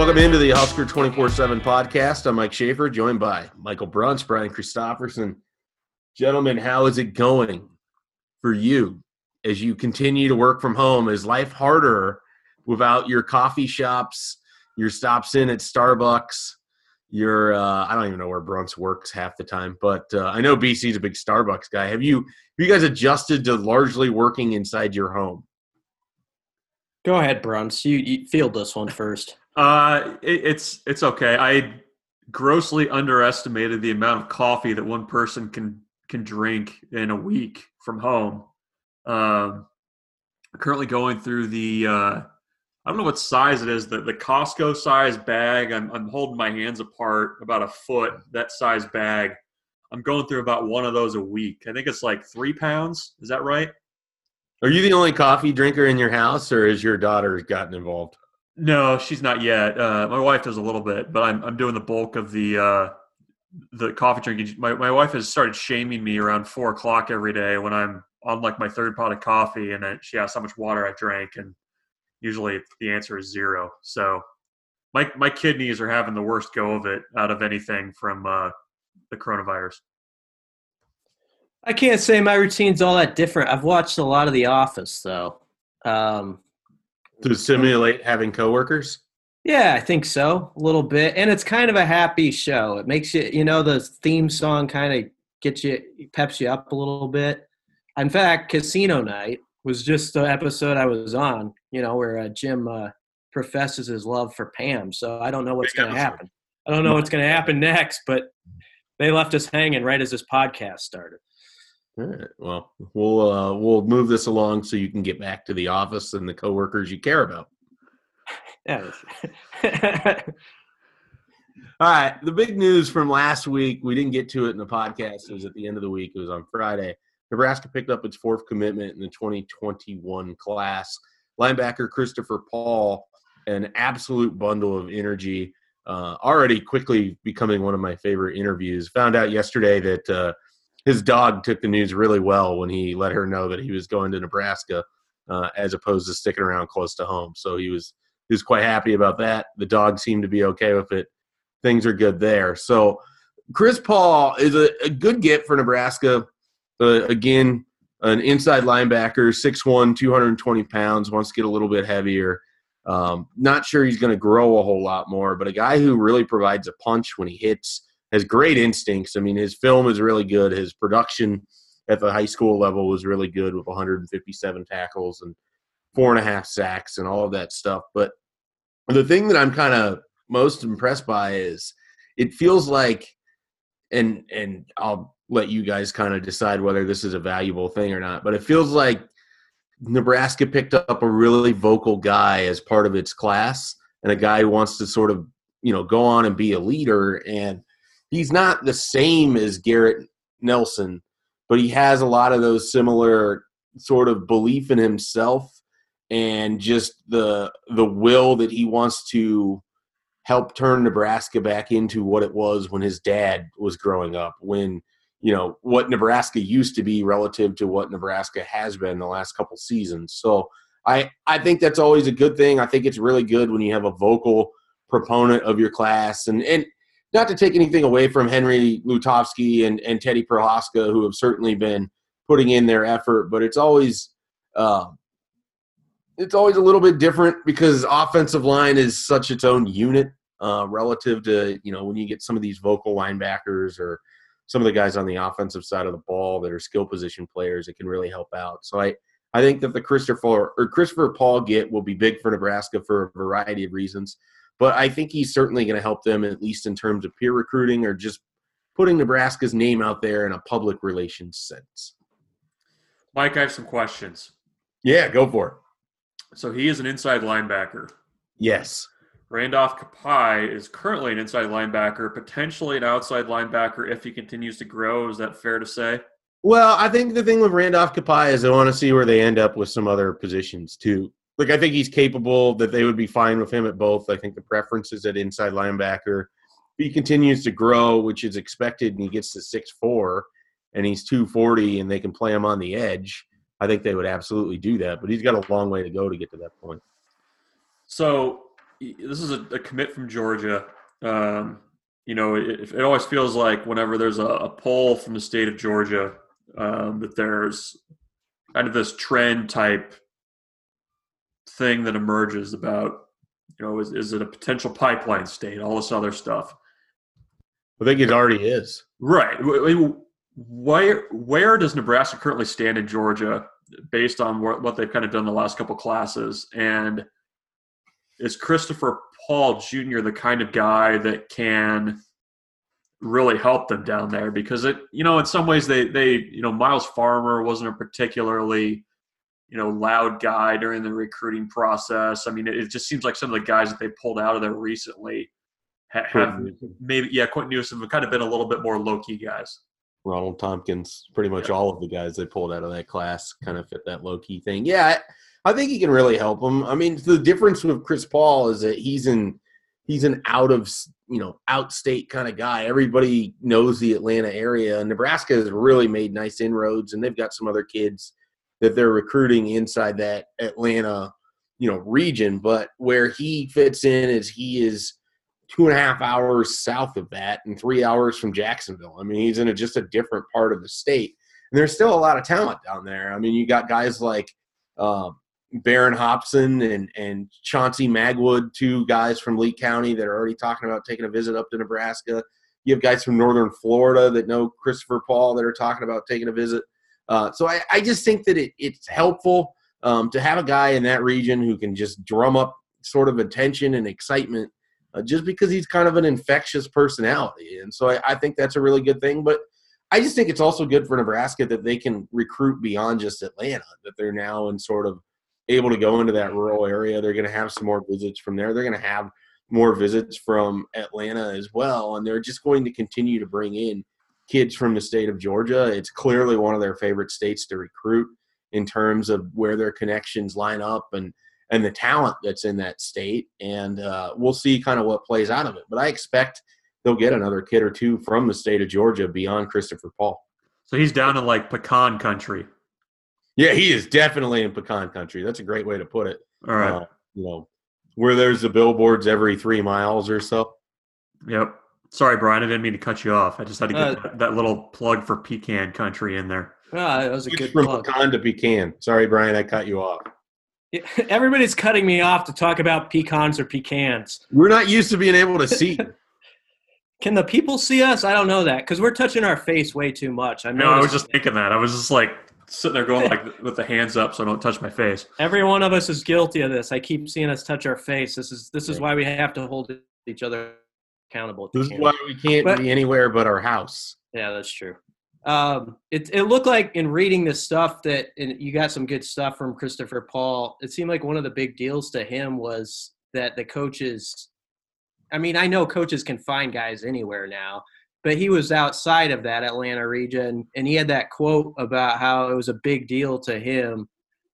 Welcome into the Husker 24 7 podcast. I'm Mike Schaefer, joined by Michael Bruntz, Brian Christopherson. Gentlemen, how is it going for you as you continue to work from home? Is life harder without your coffee shops, your stops in at Starbucks? Your uh, I don't even know where Bruntz works half the time, but uh, I know BC's a big Starbucks guy. Have you have you guys adjusted to largely working inside your home? Go ahead, Bruntz. You, you field this one first. Uh, it, it's it's okay. I grossly underestimated the amount of coffee that one person can can drink in a week from home. Um, currently going through the uh, I don't know what size it is. The the Costco size bag. I'm I'm holding my hands apart about a foot. That size bag. I'm going through about one of those a week. I think it's like three pounds. Is that right? Are you the only coffee drinker in your house, or has your daughter gotten involved? No, she's not yet. Uh, my wife does a little bit, but I'm I'm doing the bulk of the uh, the coffee drinking. My my wife has started shaming me around four o'clock every day when I'm on like my third pot of coffee, and she asks how much water I drank, and usually the answer is zero. So my my kidneys are having the worst go of it out of anything from uh, the coronavirus. I can't say my routine's all that different. I've watched a lot of The Office, though. Um, to simulate having coworkers? Yeah, I think so, a little bit. And it's kind of a happy show. It makes you, you know, the theme song kind of gets you, peps you up a little bit. In fact, Casino Night was just the episode I was on, you know, where uh, Jim uh, professes his love for Pam. So I don't know what's going to happen. I don't know what's going to happen next, but they left us hanging right as this podcast started. All right. Well, we'll uh, we'll move this along so you can get back to the office and the coworkers you care about. Yeah. All right. The big news from last week, we didn't get to it in the podcast. It was at the end of the week. It was on Friday. Nebraska picked up its fourth commitment in the 2021 class. Linebacker Christopher Paul, an absolute bundle of energy. Uh, already quickly becoming one of my favorite interviews. Found out yesterday that uh, his dog took the news really well when he let her know that he was going to Nebraska uh, as opposed to sticking around close to home. So he was he was quite happy about that. The dog seemed to be okay with it. Things are good there. So Chris Paul is a, a good get for Nebraska. Uh, again, an inside linebacker, 6'1", 220 pounds, wants to get a little bit heavier. Um, not sure he's going to grow a whole lot more, but a guy who really provides a punch when he hits – has great instincts. I mean, his film is really good. His production at the high school level was really good with 157 tackles and four and a half sacks and all of that stuff. But the thing that I'm kind of most impressed by is it feels like, and and I'll let you guys kind of decide whether this is a valuable thing or not. But it feels like Nebraska picked up a really vocal guy as part of its class, and a guy who wants to sort of you know go on and be a leader and he's not the same as Garrett Nelson, but he has a lot of those similar sort of belief in himself and just the the will that he wants to help turn Nebraska back into what it was when his dad was growing up when you know what Nebraska used to be relative to what Nebraska has been the last couple seasons. So I I think that's always a good thing. I think it's really good when you have a vocal proponent of your class and and not to take anything away from Henry Lutovsky and, and Teddy Prochazka, who have certainly been putting in their effort, but it's always uh, it's always a little bit different because offensive line is such its own unit uh, relative to you know when you get some of these vocal linebackers or some of the guys on the offensive side of the ball that are skill position players it can really help out. So I I think that the Christopher or Christopher Paul get will be big for Nebraska for a variety of reasons. But I think he's certainly going to help them, at least in terms of peer recruiting or just putting Nebraska's name out there in a public relations sense. Mike, I have some questions. Yeah, go for it. So he is an inside linebacker. Yes. Randolph Kpai is currently an inside linebacker, potentially an outside linebacker if he continues to grow. Is that fair to say? Well, I think the thing with Randolph Kpai is I want to see where they end up with some other positions too. Like I think he's capable that they would be fine with him at both. I think the preference is at inside linebacker. He continues to grow, which is expected, and he gets to six four, and he's two forty, and they can play him on the edge. I think they would absolutely do that. But he's got a long way to go to get to that point. So this is a, a commit from Georgia. Um, you know, it, it, always feels like whenever there's a, a poll from the state of Georgia, um, that there's kind of this trend type thing that emerges about, you know, is, is it a potential pipeline state, all this other stuff. I think it already is. Right. Where where does Nebraska currently stand in Georgia based on what they've kind of done the last couple classes? And is Christopher Paul Jr. the kind of guy that can really help them down there? Because it, you know, in some ways they they you know Myles Farmer wasn't a particularly you know loud guy during the recruiting process. I mean, it, it just seems like some of the guys that they pulled out of there recently have, have maybe yeah, Quinton Newsome have kind of been a little bit more low key guys. Ronald Thompkins, pretty much yeah. all of the guys they pulled out of that class kind of fit that low key thing. Yeah, I, I think he can really help them. I mean, the difference with Chris Paul is that he's in he's an out of you know out state kind of guy. Everybody knows the Atlanta area. Nebraska has really made nice inroads, and they've got some other kids that they're recruiting inside that Atlanta you know region. But where he fits in is he is two and a half hours south of that and three hours from Jacksonville. I mean, he's in a, just a different part of the state. And there's still a lot of talent down there. I mean, you got guys like uh, Baron Hopson and, and Chauncey Magwood, two guys from Lee County that are already talking about taking a visit up to Nebraska. You have guys from Northern Florida that know Christopher Paul that are talking about taking a visit. Uh, so I, I, just think that it, it's helpful um, to have a guy in that region who can just drum up sort of attention and excitement uh, just because he's kind of an infectious personality. And so I, I, think that's a really good thing. But I just think it's also good for Nebraska that they can recruit beyond just Atlanta, that they're now in sort of able to go into that rural area. They're going to have some more visits from there. They're going to have more visits from Atlanta as well. And they're just going to continue to bring in kids from the state of Georgia. It's clearly one of their favorite states to recruit in terms of where their connections line up and – and the talent that's in that state. And uh, we'll see kind of what plays out of it. But I expect they'll get another kid or two from the state of Georgia beyond Christopher Paul. So he's down in like pecan country. Yeah, he is definitely in pecan country. That's a great way to put it. All right. Uh, you know, where there's the billboards every three miles or so. Yep. Sorry, Brian. I didn't mean to cut you off. I just had to get uh, that, that, little plug for pecan country in there. Ah, that was a good from plug. pecan to pecan. Sorry, Brian. I cut you off. Everybody's cutting me off to talk about pecans or pecans. We're not used to being able to see. Can the people see us? I don't know that because we're touching our face way too much. I know. I was just thinking that. I was just like sitting there going like with the hands up so I don't touch my face. Every one of us is guilty of this. I keep seeing us touch our face. This is this is why we have to hold each other accountable. This is why we can't but, be anywhere but our house. Yeah, that's true um, it, it looked like in reading this stuff that and you got some good stuff from Christopher Paul. It seemed like one of the big deals to him was that the coaches. I mean, I know coaches can find guys anywhere now, but he was outside of that Atlanta region, and he had that quote about how it was a big deal to him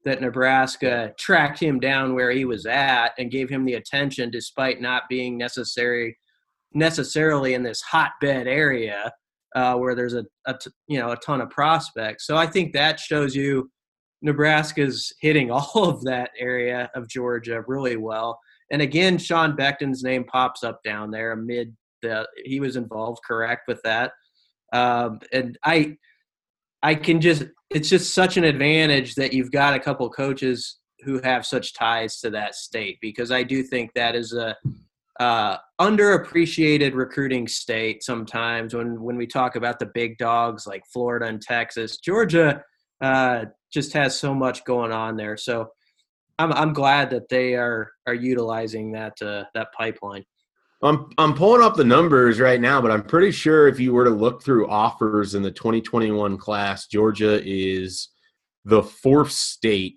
that Nebraska tracked him down where he was at and gave him the attention despite not being necessary necessarily in this hotbed area uh, where there's a, a t- you know a ton of prospects. So I think that shows you Nebraska's hitting all of that area of Georgia really well. And again, Sean Beckton's name pops up down there amid the he was involved, correct with that. Um, and I I can just it's just such an advantage that you've got a couple coaches who have such ties to that state because I do think that is a uh, underappreciated recruiting state sometimes when when we talk about the big dogs like Florida and Texas. Georgia uh, just has so much going on there. So I'm I'm glad that they are are utilizing that uh, that pipeline. I'm I'm pulling up the numbers right now, but I'm pretty sure if you were to look through offers in the 2021 class, Georgia is the fourth state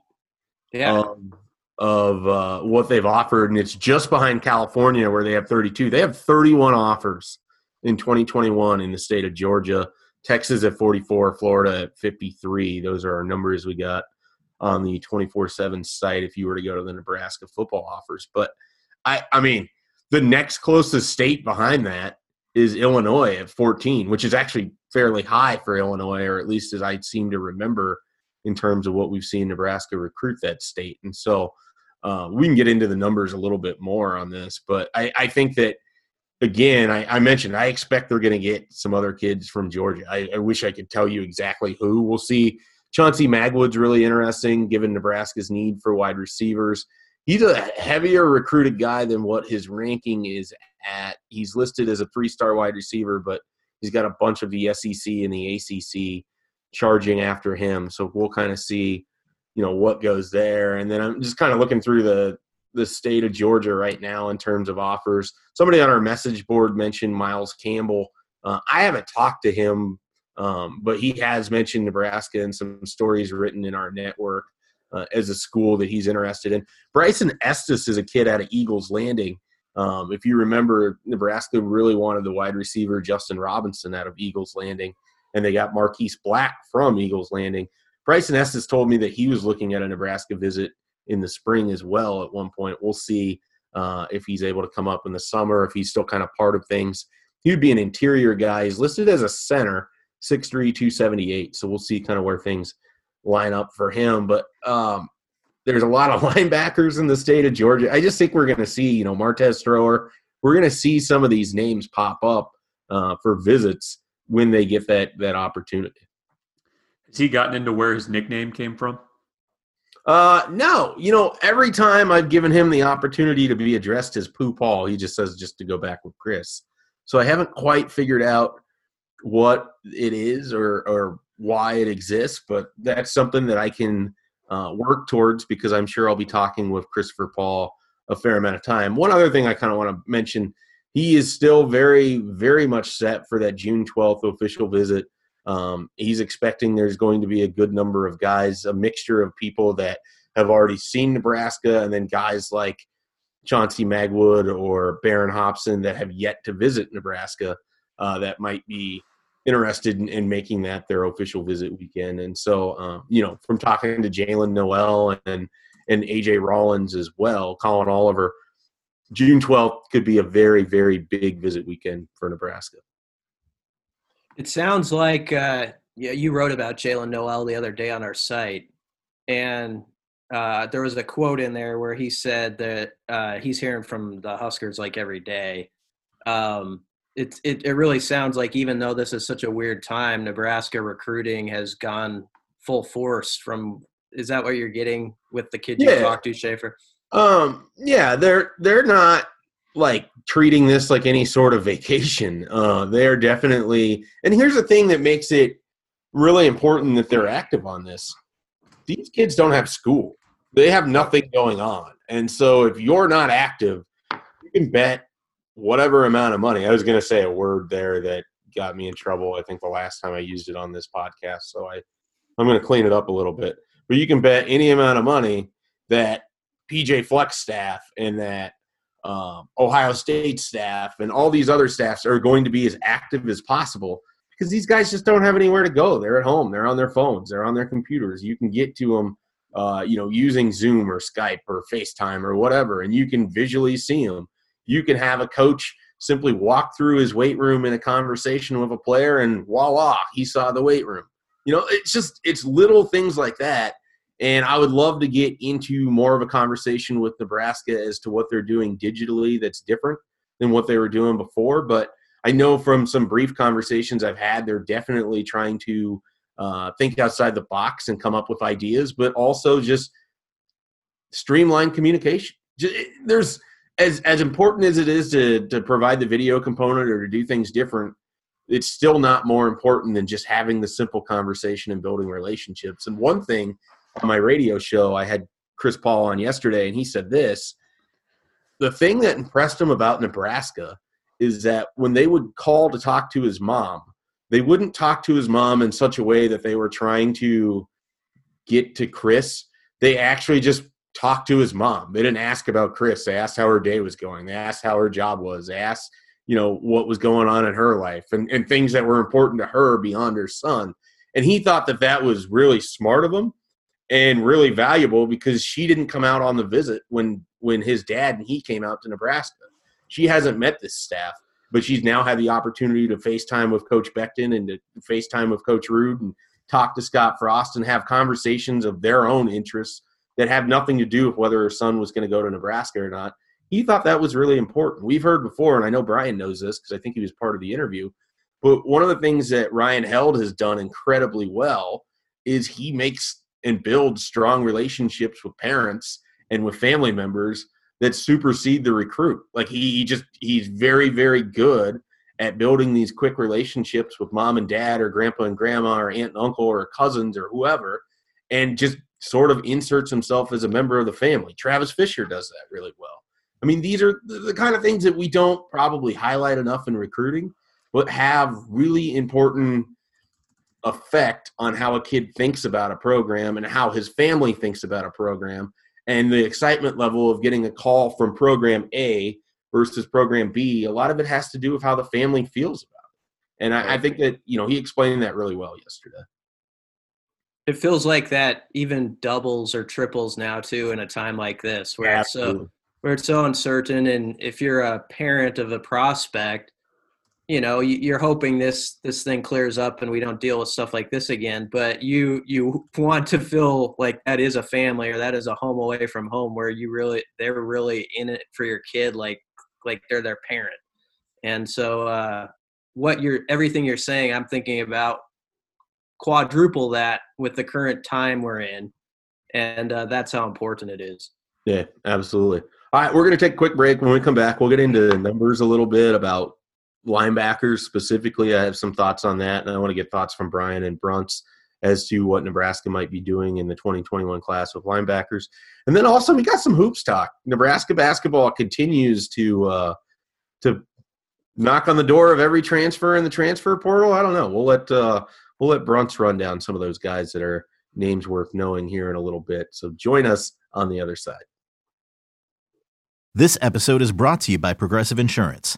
yeah. Um, of uh, what they've offered, and it's just behind California where they have 32. They have 31 offers in 2021 in the state of Georgia. Texas at 44, Florida at 53. Those are our numbers we got on the 24/7 site. If you were to go to the Nebraska football offers, but I, I mean, the next closest state behind that is Illinois at 14, which is actually fairly high for Illinois, or at least as I seem to remember in terms of what we've seen Nebraska recruit that state. And so uh, we can get into the numbers a little bit more on this, but I, I think that again, I, I, mentioned I expect they're going to get some other kids from Georgia. I, I, wish I could tell you exactly who. We'll see. Chauncey Magwood's really interesting, given Nebraska's need for wide receivers. He's a heavier recruited guy than what his ranking is at. He's listed as a three-star wide receiver, but he's got a bunch of the SEC and the ACC charging after him. So we'll kind of see, you know, what goes there. And then I'm just kind of looking through the the state of Georgia right now in terms of offers. Somebody on our message board mentioned Miles Campbell. Uh, I haven't talked to him, um, but he has mentioned Nebraska and some stories written in our network uh, as a school that he's interested in. Bryson Estes is a kid out of Eagles Landing. Um, if you remember, Nebraska really wanted the wide receiver Justin Robinson out of Eagles Landing, and they got Marquis Black from Eagles Landing. Bryson Estes told me that he was looking at a Nebraska visit in the spring as well at one point. We'll see uh, if he's able to come up in the summer, if he's still kind of part of things. He would be an interior guy. He's listed as a center, 6'3", 278. So we'll see kind of where things line up for him. But um, there's a lot of linebackers in the state of Georgia. I just think we're going to see, you know, Martez Thrower. We're going to see some of these names pop up uh, for visits when they get that that opportunity. Has he gotten into where his nickname came from? Uh, no, you know, every time I've given him the opportunity to be addressed as Pooh Paul, he just says just to go back with Chris. So I haven't quite figured out what it is or or why it exists, but that's something that I can uh, work towards because I'm sure I'll be talking with Christopher Paul a fair amount of time. One other thing I kind of want to mention he is still very, very much set for that June 12th official visit um, he's expecting there's going to be a good number of guys, a mixture of people that have already seen Nebraska, and then guys like Chauncey Magwood or Baron Hobson that have yet to visit Nebraska uh, that might be interested in, in, making that their official visit weekend. And so, uh, you know, from talking to Jalen Noel and and AJ Rollins as well, Collin Oliver, June 12th could be a very, very big visit weekend for Nebraska. It sounds like uh, yeah, you wrote about Jalen Noel the other day on our site, and uh, there was a quote in there where he said that uh, he's hearing from the Huskers like every day. Um, it, it it really sounds like even though this is such a weird time, Nebraska recruiting has gone full force. From is that what you're getting with the kid you talked to, Schaefer? Um, yeah, they're they're not like treating this like any sort of vacation. Uh, they're definitely, and here's the thing that makes it really important that they're active on this. These kids don't have school; they have nothing going on, and so if you're not active, you can bet whatever amount of money. I was going to say a word there that got me in trouble. I think the last time I used it on this podcast, so I I'm going to clean it up a little bit. But you can bet any amount of money that PJ Fleck staff and that um, Ohio State staff and all these other staffs are going to be as active as possible because these guys just don't have anywhere to go. They're at home. They're on their phones. They're on their computers. You can get to them, uh, you know, using Zoom or Skype or FaceTime or whatever, and you can visually see them. You can have a coach simply walk through his weight room in a conversation with a player, and voila, he saw the weight room. You know, it's just it's little things like that and I would love to get into more of a conversation with Nebraska as to what they're doing digitally that's different than what they were doing before. But I know from some brief conversations I've had, they're definitely trying to uh, think outside the box and come up with ideas, but also just streamline communication. There's as as important as it is to to provide the video component or to do things different. It's still not more important than just having the simple conversation and building relationships. And one thing on my radio show, I had Chris Paul on yesterday, and he said this. The thing that impressed him about Nebraska is that when they would call to talk to his mom, they wouldn't talk to his mom in such a way that they were trying to get to Chris. They actually just talked to his mom. They didn't ask about Chris. They asked how her day was going. They asked how her job was. They asked, you know, what was going on in her life and, and things that were important to her beyond her son. And he thought that that was really smart of him and really valuable because she didn't come out on the visit when when his dad and he came out to Nebraska. She hasn't met this staff, but she's now had the opportunity to FaceTime with Coach Beckton and to FaceTime with Coach Ruud and talk to Scott Frost and have conversations of their own interests that have nothing to do with whether her son was going to go to Nebraska or not. He thought that was really important. We've heard before, and I know Brian knows this because I think he was part of the interview. But one of the things that Ryan Held has done incredibly well is he makes and build strong relationships with parents and with family members that supersede the recruit. Like he, he just he's very very good at building these quick relationships with mom and dad or grandpa and grandma or aunt and uncle or cousins or whoever and just sort of inserts himself as a member of the family. Travis Fisher does that really well. I mean, these are the kind of things that we don't probably highlight enough in recruiting, but have really important effect on how a kid thinks about a program and how his family thinks about a program and the excitement level of getting a call from program A versus program B, a lot of it has to do with how the family feels about it. And I, I think that, you know, he explained that really well yesterday. It feels like that even doubles or triples now too in a time like this where it's so where it's so uncertain and if you're a parent of a prospect, you know you're hoping this this thing clears up and we don't deal with stuff like this again but you you want to feel like that is a family or that is a home away from home where you really they're really in it for your kid like like they're their parent. And so uh what you're everything you're saying i'm thinking about quadruple that with the current time we're in and uh, that's how important it is. Yeah absolutely. All right we're going to take a quick break. When we come back we'll get into numbers a little bit about linebackers specifically, I have some thoughts on that, and I want to get thoughts from Brian and Bruntz as to what Nebraska might be doing in the 2021 class with linebackers. And then also we got some hoops talk. Nebraska basketball continues to uh, to knock on the door of every transfer in the transfer portal. I don't know. We'll let uh, we'll let Bruntz run down some of those guys that are names worth knowing here in a little bit. So join us on the other side. This episode is brought to you by Progressive Insurance.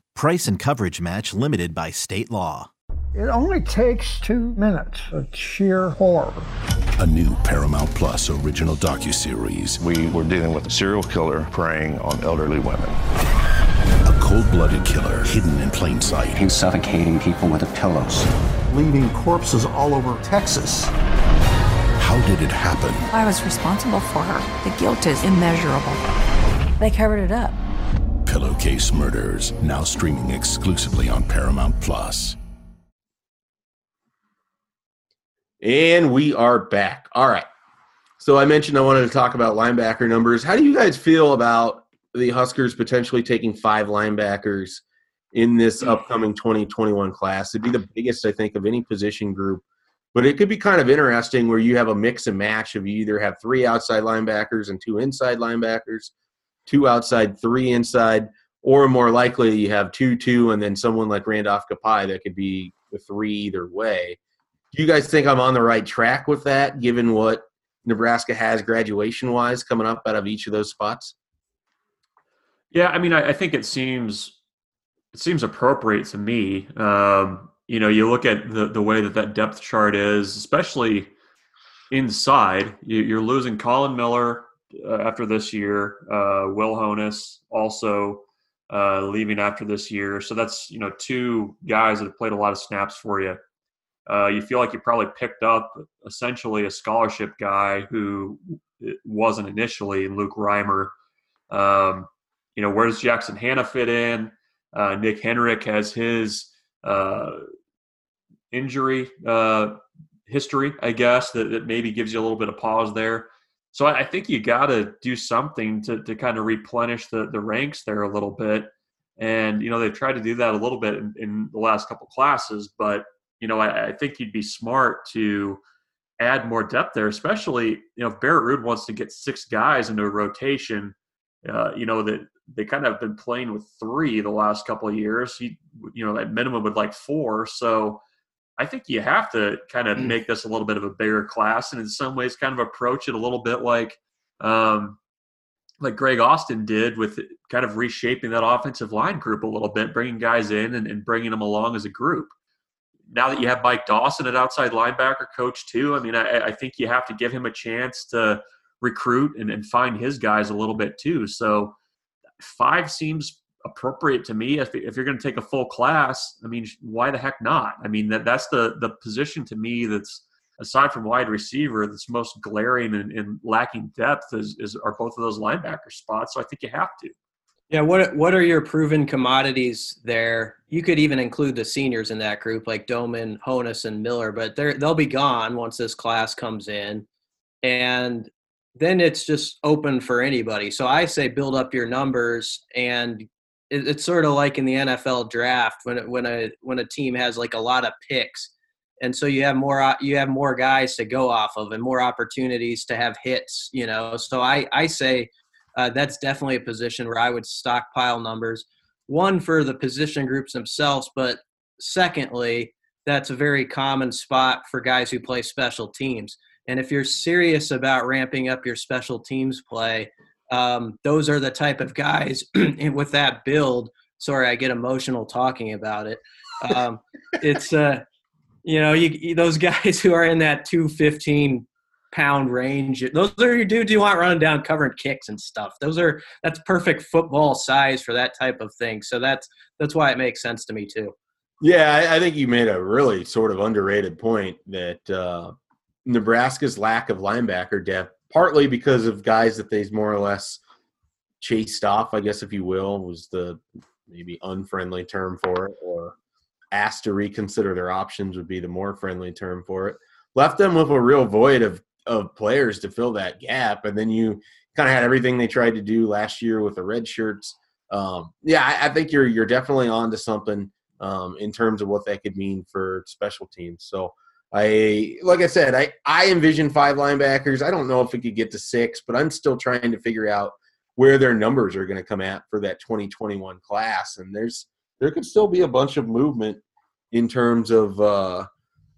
Price and coverage match limited by state law. It only takes two minutes of sheer horror. A new Paramount Plus original docuseries. We were dealing with a serial killer preying on elderly women. A cold blooded killer hidden in plain sight. He's suffocating people with the pillows, leaving corpses all over Texas. How did it happen? I was responsible for her. The guilt is immeasurable. They covered it up. Pillowcase Murders, now streaming exclusively on Paramount Plus. And we are back. All right. So I mentioned I wanted to talk about linebacker numbers. How do you guys feel about the Huskers potentially taking five linebackers in this upcoming 2021 class? It'd be the biggest, I think, of any position group but it could be kind of interesting where you have a mix and match of you either have three outside linebackers and two inside linebackers, two outside, three inside, or more likely you have two, two, and then someone like Randolph Kpai that could be the three either way. Do you guys think I'm on the right track with that, given what Nebraska has graduation wise coming up out of each of those spots? Yeah, I mean, I, I think it seems it seems appropriate to me. Um, you know, you look at the the way that that depth chart is, especially inside. You, are losing Colin Miller after this year. Uh, Will Honas also uh, leaving after this year. So that's you know two guys that have played a lot of snaps for you. Uh, you feel like you probably picked up essentially a scholarship guy who wasn't initially Luke Reimer. Um, you know, where does Jackson Hannah fit in? Uh, Nick Henrich has his uh, injury uh, history, I guess, that, that maybe gives you a little bit of pause there. So I, I think you got to do something to, to kind of replenish the, the ranks there a little bit. And, you know, they've tried to do that a little bit in, in the last couple classes, but, you know, I, I, think you'd be smart to add more depth there, especially, you know, if Barrett Ruud wants to get six guys into a rotation, uh, you know, that they kind of have been playing with three the last couple of years. He, you know, at minimum would like four. So, I think you have to kind of mm. make this a little bit of a bigger class, and in some ways, kind of approach it a little bit like, um, like Greg Austin did with kind of reshaping that offensive line group a little bit, bringing guys in and, and bringing them along as a group. Now that you have Mike Dawson at outside linebacker coach too, I mean, I, I think you have to give him a chance to recruit and, and find his guys a little bit too. So five seems appropriate to me. If, if you're going to take a full class, I mean, why the heck not? I mean, that that's the the position to me that's aside from wide receiver that's most glaring and, and lacking depth is, is are both of those linebacker spots. So I think you have to. Yeah, what what are your proven commodities there? You could even include the seniors in that group, like Domann, Honas and Miller, but they're they'll be gone once this class comes in, and then it's just open for anybody. So I say build up your numbers, and it, it's sort of like in the NFL draft when it, when a when a team has like a lot of picks, and so you have more you have more guys to go off of and more opportunities to have hits. You know, so I I say uh, that's definitely a position where I would stockpile numbers. One for the position groups themselves, but secondly, that's a very common spot for guys who play special teams. And if you're serious about ramping up your special teams play, um, those are the type of guys with that build. Sorry, I get emotional talking about it. Um, it's uh, you know, you, those guys who are in that 215 pound range. Those are your dudes you want running down covering kicks and stuff. Those are that's perfect football size for that type of thing. So that's that's why it makes sense to me too. Yeah, I, I think you made a really sort of underrated point that uh, Nebraska's lack of linebacker depth, partly because of guys that they've more or less chased off, I guess if you will, was the maybe unfriendly term for it, or asked to reconsider their options would be the more friendly term for it. Left them with a real void of of players to fill that gap. And then you kind of had everything they tried to do last year with the red shirts. Um, yeah, I, I, think you're you're definitely on to something um, in terms of what that could mean for special teams. So I like I said, I, I envision five linebackers. I don't know if it could get to six, but I'm still trying to figure out where their numbers are going to come at for that 2021 class. And there's there could still be a bunch of movement in terms of uh,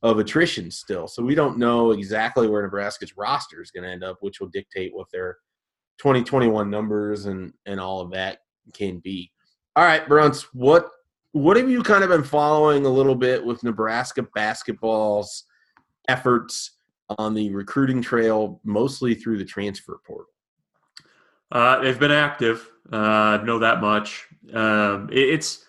of attrition still. So we don't know exactly where Nebraska's roster is going to end up, which will dictate what their 2021 numbers and and all of that can be. All right, Bruntz, what what have you kind of been following a little bit with Nebraska basketball's efforts on the recruiting trail, mostly through the transfer portal? Uh, they've been active. Uh, I know that much. Um, it, it's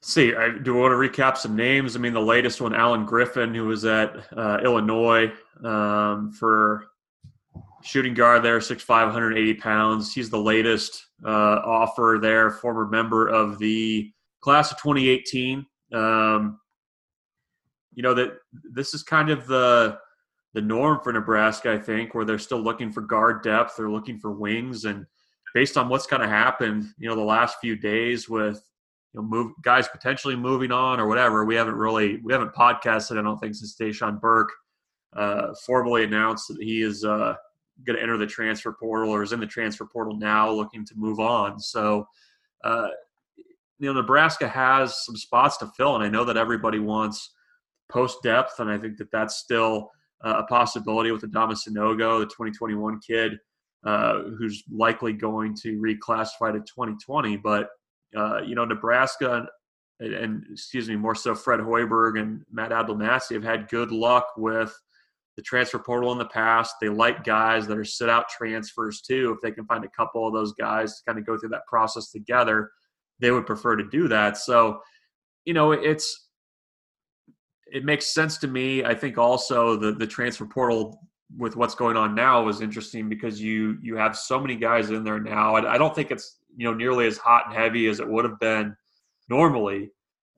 see, I do want to recap some names. I mean, the latest one, Alan Griffin, who was at uh, Illinois um, for shooting guard there, 6'5", 180 pounds. He's the latest uh, offer there, former member of the class of 2018. Um, you know that this is kind of the the norm for Nebraska, I think, where they're still looking for guard depth, they're looking for wings, and based on what's kind of happened, you know, the last few days with you know, move guys potentially moving on or whatever. We haven't really we haven't podcasted. I don't think since Dachon Burke uh, formally announced that he is uh, going to enter the transfer portal or is in the transfer portal now, looking to move on. So, uh, you know, Nebraska has some spots to fill, and I know that everybody wants post depth, and I think that that's still uh, a possibility with Adama Sanogo, the 2021 kid. Uh, who's likely going to reclassify to 2020, but uh, you know, Nebraska and, and, excuse me, more so Fred Hoiberg and Matt Abdelmassih have had good luck with the transfer portal in the past. They like guys that are sit out transfers too. If they can find a couple of those guys to kind of go through that process together, they would prefer to do that. So, you know, it's it makes sense to me. I think also the the transfer portal with what's going on now was interesting because you you have so many guys in there now. I, I don't think it's you know nearly as hot and heavy as it would have been normally,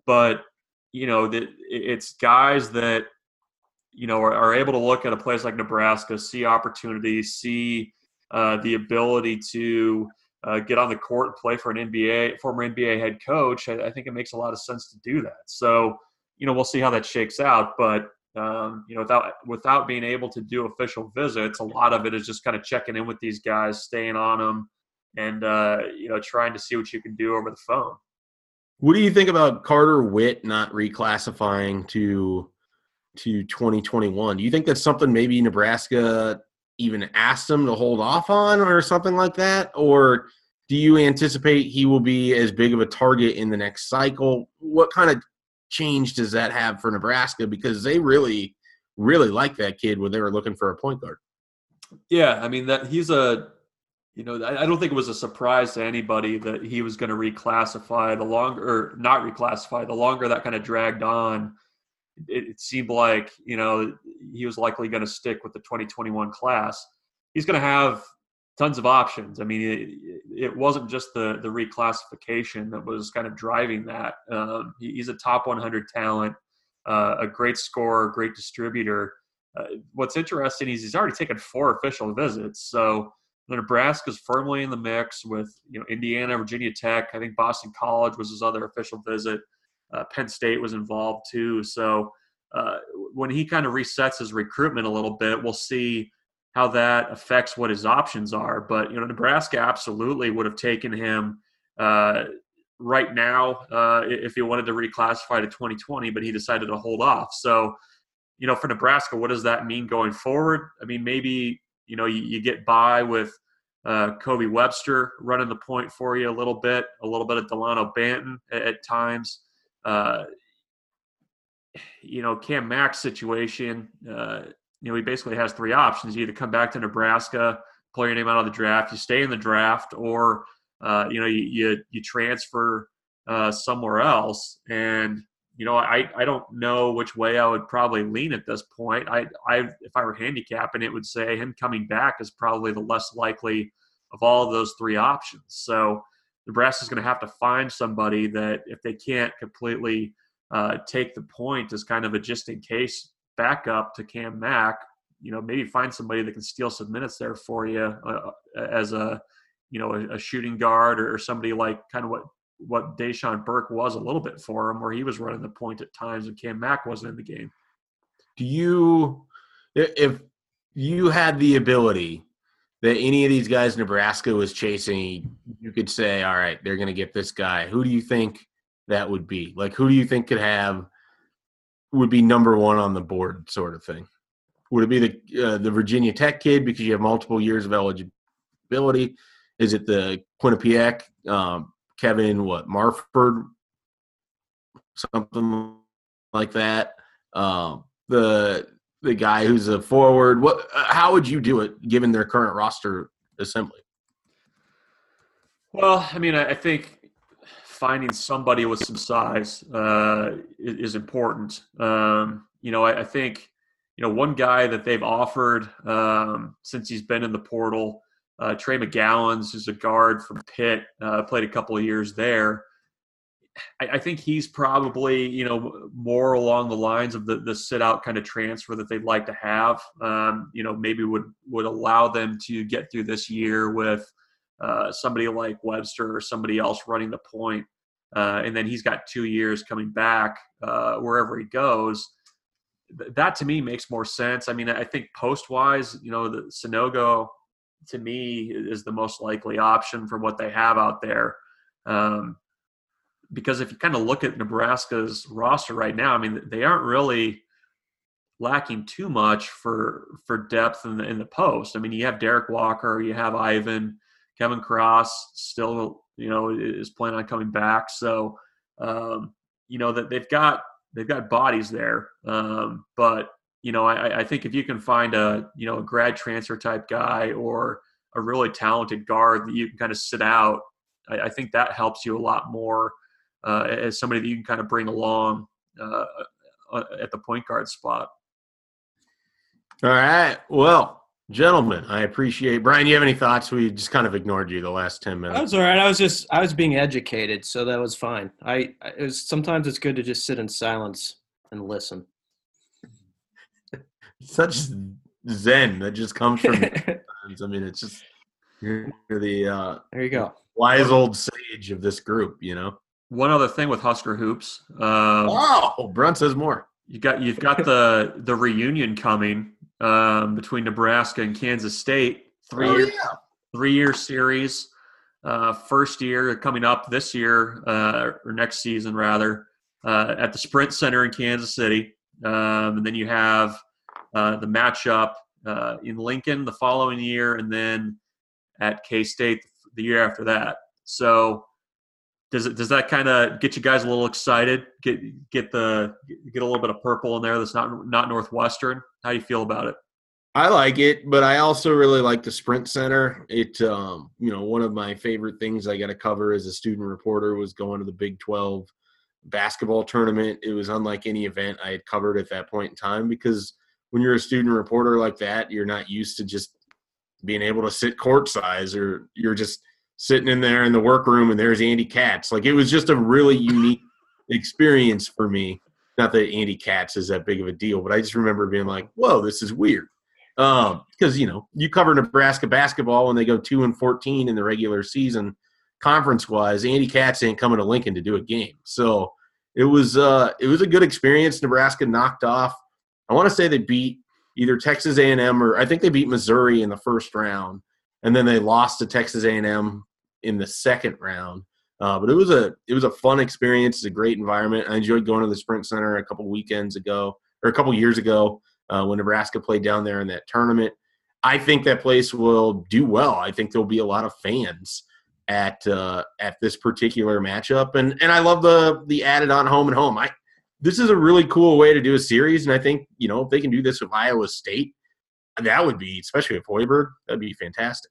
but you know that it's guys that you know are, are, able to look at a place like Nebraska, see opportunity, see uh, the ability to uh, get on the court and play for an NBA former NBA head coach. I, I, think it makes a lot of sense to do that. So you know we'll see how that shakes out, but. Um, you know, without without being able to do official visits, a lot of it is just kind of checking in with these guys, staying on them, and uh, you know trying to see what you can do over the phone. What do you think about Carter Whitt not reclassifying to to 2021? Do you think that's something maybe Nebraska even asked him to hold off on or something like that? Or do you anticipate he will be as big of a target in the next cycle? What kind of change does that have for Nebraska? Because they really, really like that kid when they were looking for a point guard. Yeah, I mean that he's a you know, I don't think it was a surprise to anybody that he was going to reclassify. The longer, or not reclassify, the longer that kind of dragged on, it, it seemed like you know he was likely going to stick with the 2021 class. He's going to have tons of options. I mean, it, it, wasn't just the the reclassification that was kind of driving that. Um, he, he's a top 100 talent, uh, a great scorer, great distributor. Uh, what's interesting is he's already taken four official visits, so Nebraska's firmly in the mix with you know Indiana, Virginia Tech. I think Boston College was his other official visit. Uh, Penn State was involved too. So uh, when he kind of resets his recruitment a little bit, we'll see how that affects what his options are. But you know, Nebraska absolutely would have taken him uh, right now uh, if he wanted to reclassify to 2020, but he decided to hold off. So you know, for Nebraska, what does that mean going forward? I mean, maybe you know, you, you get by with uh, Kobe Webster running the point for you a little bit, a little bit of Delano Banton at, at times. Uh, you know, Cam Mack's situation, uh, you know, he basically has three options. You either come back to Nebraska, pull your name out of the draft, you stay in the draft, or, uh, you know, you, you, you transfer uh, somewhere else. And you know, I, I don't know which way I would probably lean at this point. I, I if I were handicapping, it would say him coming back is probably the less likely of all of those three options. So Nebraska's going to have to find somebody that if they can't completely uh, take the point as kind of a just in case backup to Cam Mack, you know, maybe find somebody that can steal some minutes there for you uh, as a, you know, a, a shooting guard or, or somebody like kind of what what Dachon Burke was a little bit for him, where he was running the point at times and Cam Mack wasn't in the game. Do you, if you had the ability that any of these guys Nebraska was chasing, you could say, all right, they're going to get this guy. Who do you think that would be? Like, who do you think could have would be number one on the board, sort of thing? Would it be the uh, the Virginia Tech kid because you have multiple years of eligibility? Is it the Quinnipiac um, Kevin what Marford, something like that. Um, the the guy who's a forward. What? How would you do it given their current roster assembly? Well, I mean, I, think finding somebody with some size uh, is, important. Um, you know, I, I, think you know one guy that they've offered um, since he's been in the portal uh, Trey McGowens, who's a guard from Pitt, uh, played a couple of years there. I, I, think he's probably you know more along the lines of the the sit out kind of transfer that they'd like to have. Um, you know, maybe would would allow them to get through this year with uh, somebody like Webster or somebody else running the point. Uh, and then he's got two years coming back uh, wherever he goes. that to me makes more sense. I mean, I think post wise, you know, the Sanogo to me is the most likely option for what they have out there. Um, because if you kind of look at Nebraska's roster right now, I mean, they aren't really lacking too much for for depth in the in the post. I mean, you have Derek Walker, you have Ivan, Kevin Cross still, you know, is planning on coming back. So, um, you know that they've got they've got bodies there, um, but you know, I, I think if you can find a you know a grad transfer type guy or a really talented guard that you can kind of sit out, I, I think that helps you a lot more uh, as somebody that you can kind of bring along uh, uh at the point guard spot. All right. Well, gentlemen, I appreciate. Brian, you have any thoughts? We just kind of ignored you the last ten minutes. That was all right. I was just I was being educated, so that was fine. I it was sometimes it's good to just sit in silence and listen such zen that just comes from. I mean, it's just you're the uh, there you go wise old sage of this group, you know. One other thing with Husker hoops. Um, wow, Brunt says more. You got you've got the the reunion coming um, between Nebraska and Kansas State. Three oh, year yeah. three year series. Uh, first year coming up this year uh, or next season rather uh, at the Sprint Center in Kansas City, um, and then you have uh, the matchup uh, in Lincoln the following year, and then at K State the year after that. So does it does that kind of get you guys a little excited? Get get the get a little bit of purple in there that's not not Northwestern. How do you feel about it? I like it, but I also really like the Sprint Center. It, um, you know, one of my favorite things I got to cover as a student reporter was going to the Big 12 basketball tournament. It was unlike any event I had covered at that point in time because when you're a student reporter like that, you're not used to just being able to sit court size or you're just sitting in there in the workroom and there's Andy Katz. Like it was just a really unique experience for me. Not that Andy Katz is that big of a deal, but I just remember being like, whoa, this is weird because um, you know you cover Nebraska basketball when they go two and fourteen in the regular season, conference wise. Andy Katz ain't coming to Lincoln to do a game, so it was uh, it was a good experience. Nebraska knocked off. I want to say they beat either Texas A and M or I think they beat Missouri in the first round, and then they lost to Texas A and M in the second round. Uh, but it was a it was a fun experience. It's a great environment. I enjoyed going to the Sprint Center a couple weekends ago or a couple years ago uh, when Nebraska played down there in that tournament. I think that place will do well. I think there'll be a lot of fans at uh, at this particular matchup, and and I love the the added on home and home. I this is a really cool way to do a series, and I think you know if they can do this with Iowa State, that would be especially with Hoiberg, that'd be fantastic.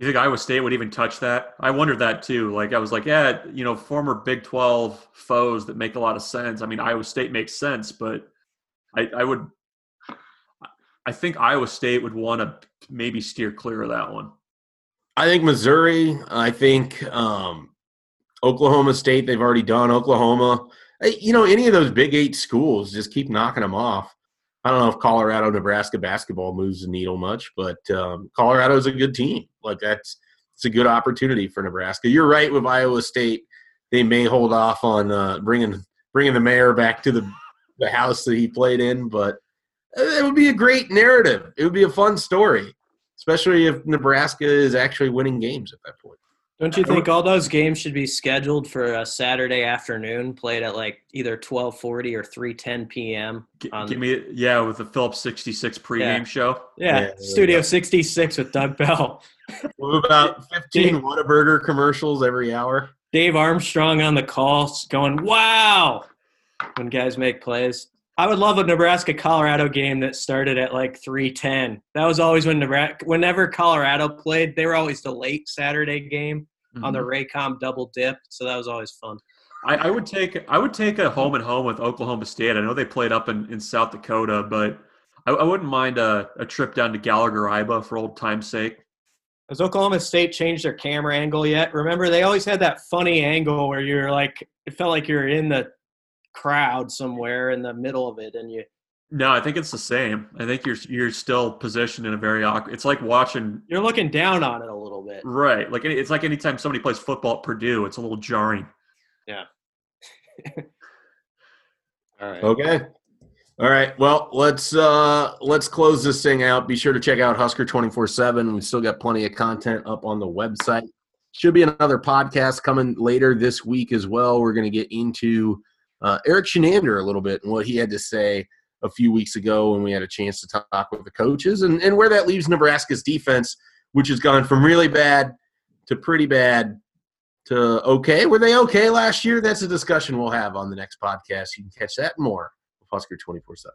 You think Iowa State would even touch that? I wondered that too. Like I was like, yeah, you know, former Big Twelve foes that make a lot of sense. I mean, Iowa State makes sense, but I, I would I think Iowa State would want to maybe steer clear of that one. I think Missouri. I think um, Oklahoma State. They've already done Oklahoma. You know, any of those Big Eight schools, just keep knocking them off. I don't know if Colorado, Nebraska basketball moves the needle much, but um, Colorado's a good team. Like that's it's a good opportunity for Nebraska. You're right with Iowa State. They may hold off on uh, bringing bringing the mayor back to the the house that he played in, but it would be a great narrative. It would be a fun story, especially if Nebraska is actually winning games at that point. Don't you think all those games should be scheduled for a Saturday afternoon, played at like either twelve forty or three ten p.m. On, Give me yeah, with the Phillips sixty six pregame yeah. show. Yeah, yeah Studio sixty six with Doug Bell. What about fifteen Whataburger commercials every hour? Dave Armstrong on the call, going "Wow!" when guys make plays. I would love a Nebraska Colorado game that started at like 3:10. That was always when Nebraska whenever Colorado played, they were always the late Saturday game mm-hmm. on the mm-hmm. Raycom double dip, so that was always fun. I, I, would take I would take a home and home with Oklahoma State. I know they played up in, in South Dakota, but I, I wouldn't mind a, a trip down to Gallagher Iba for old time's sake. Has Oklahoma State changed their camera angle yet? Remember, they always had that funny angle where you're like, it felt like you're in the crowd somewhere in the middle of it and you no i think it's the same. I think you're you're still positioned in a very awkward it's like watching you're looking down on it a little bit. Right like it's like anytime somebody plays football at purdue it's a little jarring. Yeah. All right. Okay. All right well let's uh let's close this thing out. Be sure to check out husker 24 7 we still got plenty of content up on the website. Should be another podcast coming later this week as well. We're going to get into uh, Erik Chinander a little bit and what he had to say a few weeks ago when we had a chance to talk with the coaches and, and where that leaves Nebraska's defense, which has gone from really bad to pretty bad to okay. Were they okay last year? That's a discussion we'll have on the next podcast. You can catch that more with Husker 24 7.